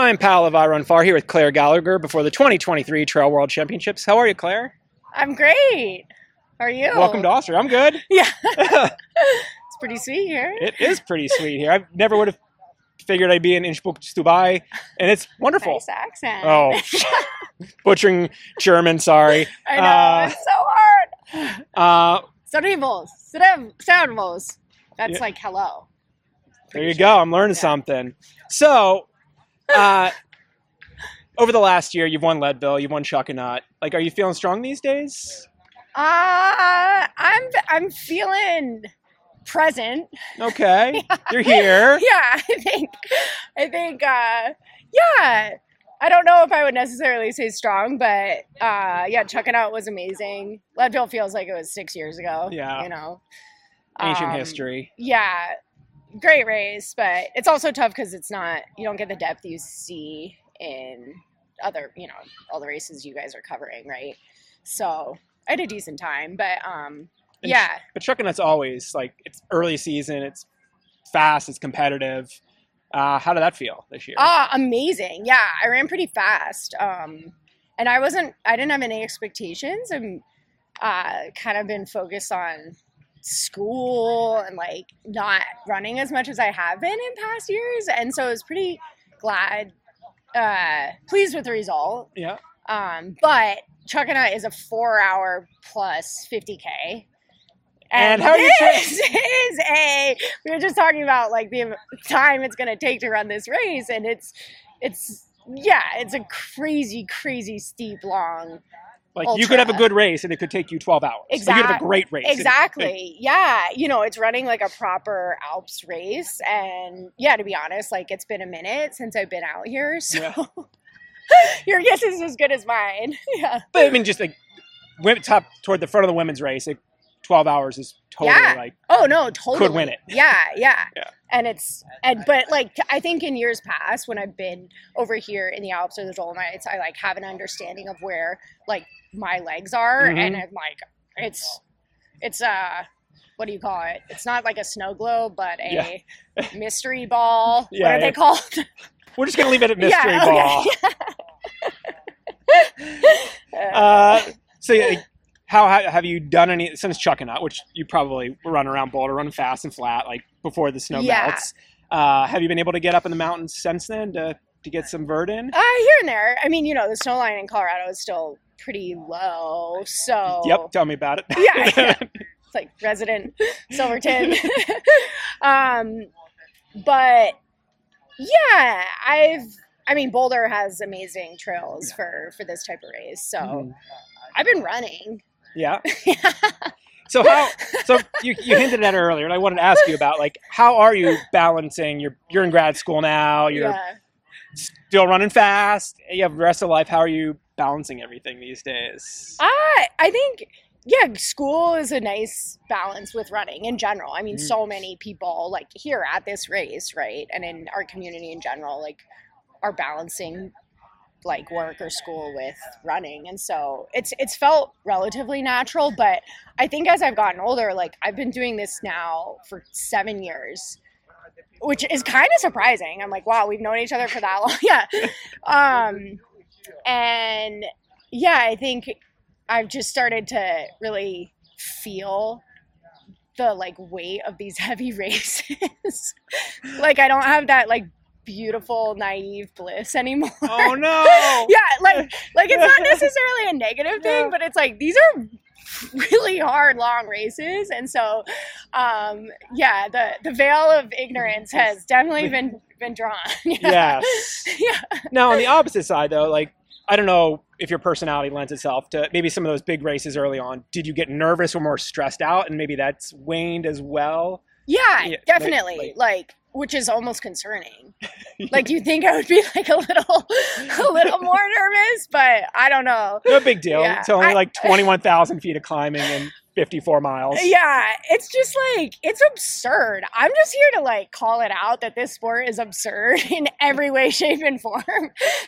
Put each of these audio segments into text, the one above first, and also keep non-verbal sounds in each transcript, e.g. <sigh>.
Bryon Powell of iRunFar here with Clare Gallagher before the 2023 Trail World Championships. How are you, Clare? I'm great. How are you? Welcome to Austria. I'm good. <laughs> Yeah. <laughs> it's pretty sweet here. It is pretty sweet here. I never would have figured I'd be in Innsbruck, Stubai, and it's wonderful. Nice accent. Oh, <laughs> butchering German. Sorry. I know. uh, it's so hard. Uh, Servus. Servus. That's Yeah. like hello. there you go. I'm learning Yeah. something. So, uh, over the last year, you've won Leadville, you've won Chuckanut. Like, are you feeling strong these days? Uh, I'm I'm feeling present. Okay, <laughs> you're here. Yeah, <laughs> I think I think uh yeah. I don't know if I would necessarily say strong, but uh yeah, Chuckanut was amazing. Leadville feels like it was six years ago. Yeah. You know. Ancient Um, history. Yeah. Great race, but it's also tough because it's not you don't get the depth you see in other, you know, all the races you guys are covering, right? So I had a decent time, but um And yeah. But Chuckanut's always like it's early season. It's fast. It's competitive. Uh, how did that feel this year? Ah, amazing. Yeah, I ran pretty fast. Um, and I wasn't, I didn't have any expectations. I'm uh, kind of been focused on school and like not running as much as I have been in past years. And so I was pretty glad, uh, pleased with the result. yeah. Um, but Chuckanut is a four hour plus 50K. And how are you tra- <laughs> is a we were just talking about like the time it's gonna take to run this race and it's it's yeah, it's a crazy, crazy steep long Like you could have a good race and it could take you 12 hours. Like, you could have a great race. Exactly. Yeah. You know, it's running like a proper Alps race. And yeah, to be honest, like it's been a minute since I've been out here. <laughs> So Yeah. <laughs> your guess is as good as mine. <laughs> Yeah. But I mean, just like women top toward the front of the women's race, like 12 hours is totally Yeah. like Oh no, totally. Could win it. Yeah, yeah. Yeah. And it's and but like I think in years past when I've been over here in the Alps or the Dolomites, I like have an understanding of where like my legs are Mhm. and I'm like it's it's uh what do you call it? It's not like a snow globe, but a <laughs> mystery ball. Yeah, what are yeah. they called? we're just gonna leave it at <laughs> mystery Yeah, ball. okay. <laughs> Uh, so yeah, like, how have you done any since Chuckanut, which you probably run around Boulder, run fast and flat, like before the snow Yeah. melts? Uh, have you been able to get up in the mountains since then to to get some vert in? Uh, here and there. I mean, you know, the snow line in Colorado is still pretty low. So Yep, tell me about it. <laughs> Yeah, yeah. <laughs> it's like resident Silverton. <laughs> um, but yeah, I've. I mean, Boulder has amazing trails for for this type of race. So Mhm. I've been running. Yeah. So how? So you, you hinted at it earlier, and I wanted to ask you about like how are you balancing? You're you're in grad school now. You're yeah. Still running fast. You have the rest of life. How are you balancing everything these days? I I think yeah, school is a nice balance with running in general. I mean, Mhm. so many people like here at this race, right, and in our community in general, like are balancing like work or school with running and so it's it's felt relatively natural but i think as i've gotten older like i've been doing this now for seven years which is kind of surprising. I'm like wow we've known each other for that long. <laughs> Yeah. Um and yeah i think i've just started to really feel the like weight of these <laughs> heavy races. <laughs> Like i don't have that like beautiful naive bliss anymore. Oh no! yeah like like it's not necessarily a negative thing but it's like these are <laughs> really hard long races and so um yeah the the veil of ignorance has definitely been been drawn <laughs> Yes. <laughs> yeah Now on the opposite side, though, like I don't know if your personality lends itself to maybe some of those big races early on. Did you get nervous or more stressed out, and maybe that's waned as well? yeah, Yeah, like- definitely like- like, which is almost concerning <laughs> like you think i would be like a little a little <laughs> more nervous but i don't know No big deal. Yeah, It's only I- like <laughs> twenty-one thousand feet of climbing and fifty-four miles. Yeah, it's just like it's absurd. I'm just here to like call it out that this sport is absurd in every way, shape, and form.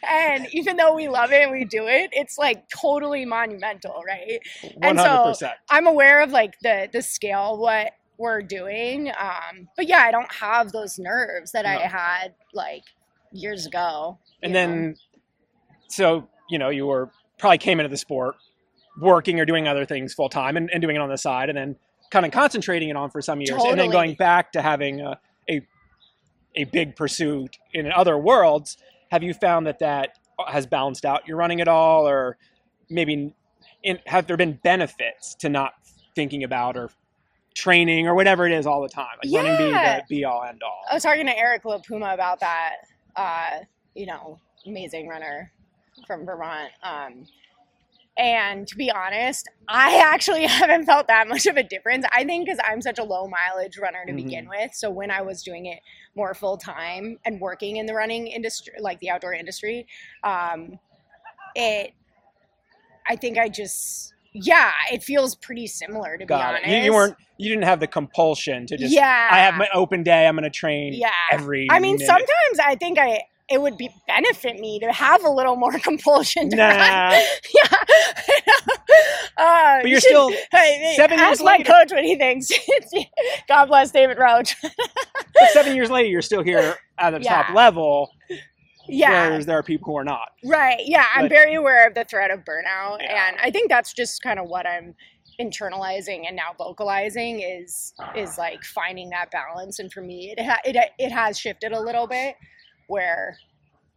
And even though we love it and we do it, it's like totally monumental, right? One and so- hundred percent. I'm aware of like the the scale of what we're doing. Um, but yeah, I don't have those nerves that I had like years ago. And you know. then, so you know, you were probably came into the sport working or doing other things full time and, and doing it on the side, and then kind of concentrating it on for some years, and then going back to having a, a a big pursuit in other worlds. Have you found that that has balanced out your running at all, or maybe in, have there been benefits to not thinking about or training or whatever it is all the time? Like running being Yeah. the be all end all. I was talking to Eric LaPuma about that. Uh, you know, amazing runner from Vermont. Um, and to be honest, I <laughs> actually haven't felt that much of a difference. I think because I'm such a low mileage runner to Mhm. begin with. So when I was doing it more full time and working in the running industry, like the outdoor industry, um, it, I think I just, yeah, it feels pretty similar to be Got honest. it. You, you weren't. You didn't have the compulsion to just. yeah. I have my open day. I'm going to train Yeah. every. I mean, minute. sometimes I think I it would be benefit me to have a little more <laughs> compulsion. To Nah. run. <laughs> yeah. <laughs> uh, But you you're should- still Hey, seven ask years my later. coach what he thinks. God bless David Roche. but seven years later, you're still here at the top level. Yeah, Whereas there are people who are not. right. Yeah, I'm very aware of the threat of burnout, Yeah. and I think that's just kind of what I'm internalizing and now vocalizing is is like finding that balance. And for me, it ha- it it has shifted a little bit where.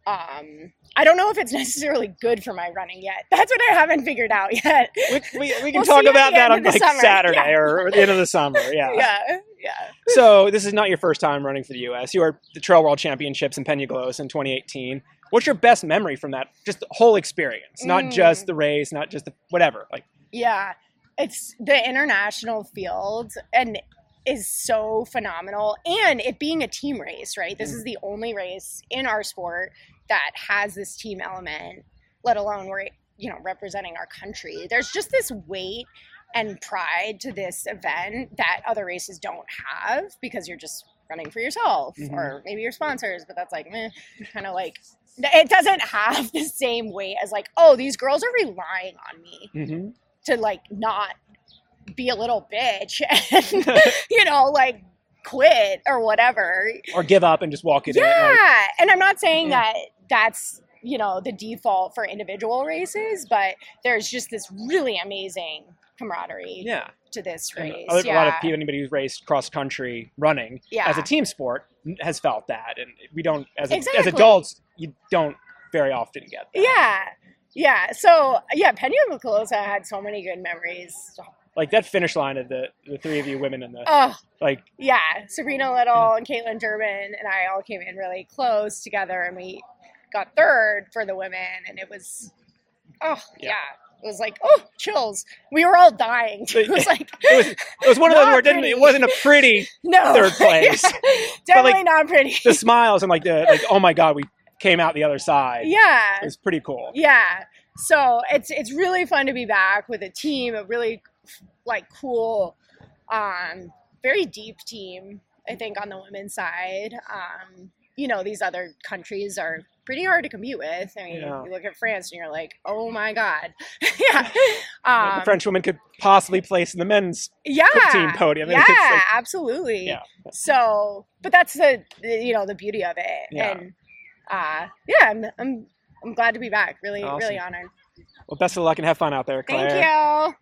Um, I don't know if it's <laughs> necessarily good for my running yet. That's what I haven't figured out yet. We, we, we <laughs> can We'll talk about that on like summer. Saturday Yeah. or, or the end of the summer. Yeah. <laughs> yeah, yeah. So this is not your first time running for the U.S. You were the Trail World Championships in Penyagolosa in 2018. What's your best memory from that? Just the whole experience, not Mm. just the race, not just the whatever. Like, Yeah, it's the international field and is so phenomenal. And it being a team race, right? This Mm. is the only race in our sport that has this team element, let alone we're, you know, representing our country. There's just this weight and pride to this event that other races don't have because you're just running for yourself Mhm. or maybe your sponsors, but that's like, meh, kind of like, it doesn't have <laughs> the same weight as like, oh, these girls are relying on me mhm. to like not be a little bitch <laughs> and you know like quit or whatever or give up and just walk it in. yeah Like, and i'm not saying Yeah. that that's you know the default for individual races but there's just this really amazing camaraderie yeah. to this And race. yeah. A lot of people, anybody who's raced cross country running yeah as a team sport has felt that, and we don't as a, as adults you don't very often get that. yeah. Yeah. So yeah penny and Mikulosa had so many good memories. Like that finish line of the the three of you women in the oh. like yeah, Sabrina Little and Kaytlyn Gerbin and I all came in really close together, and we got third for the women, and it was, oh Yeah. yeah, it was like oh chills. We were all dying. <laughs> It was like it was it was one of those where it didn't it wasn't a pretty <laughs> no third place. <laughs> definitely not pretty. the smiles and like the like oh my god we came out the other side. yeah, It was pretty cool. yeah. So it's it's really fun to be back with a team, a really like cool, um, very deep team. I think on the women's side, um, you know, these other countries are pretty hard to compete with. I mean, Yeah. you look at France and you're like, oh my god, <laughs> yeah, um, the French woman could possibly place in the men's yeah, team podium. yeah, like- absolutely. Yeah. So, but that's the, the you know the beauty of it, Yeah. and uh, yeah, I'm I'm I'm glad to be back. Really, Awesome. really honored. well, best of luck and have fun out there, Clare. Thank you.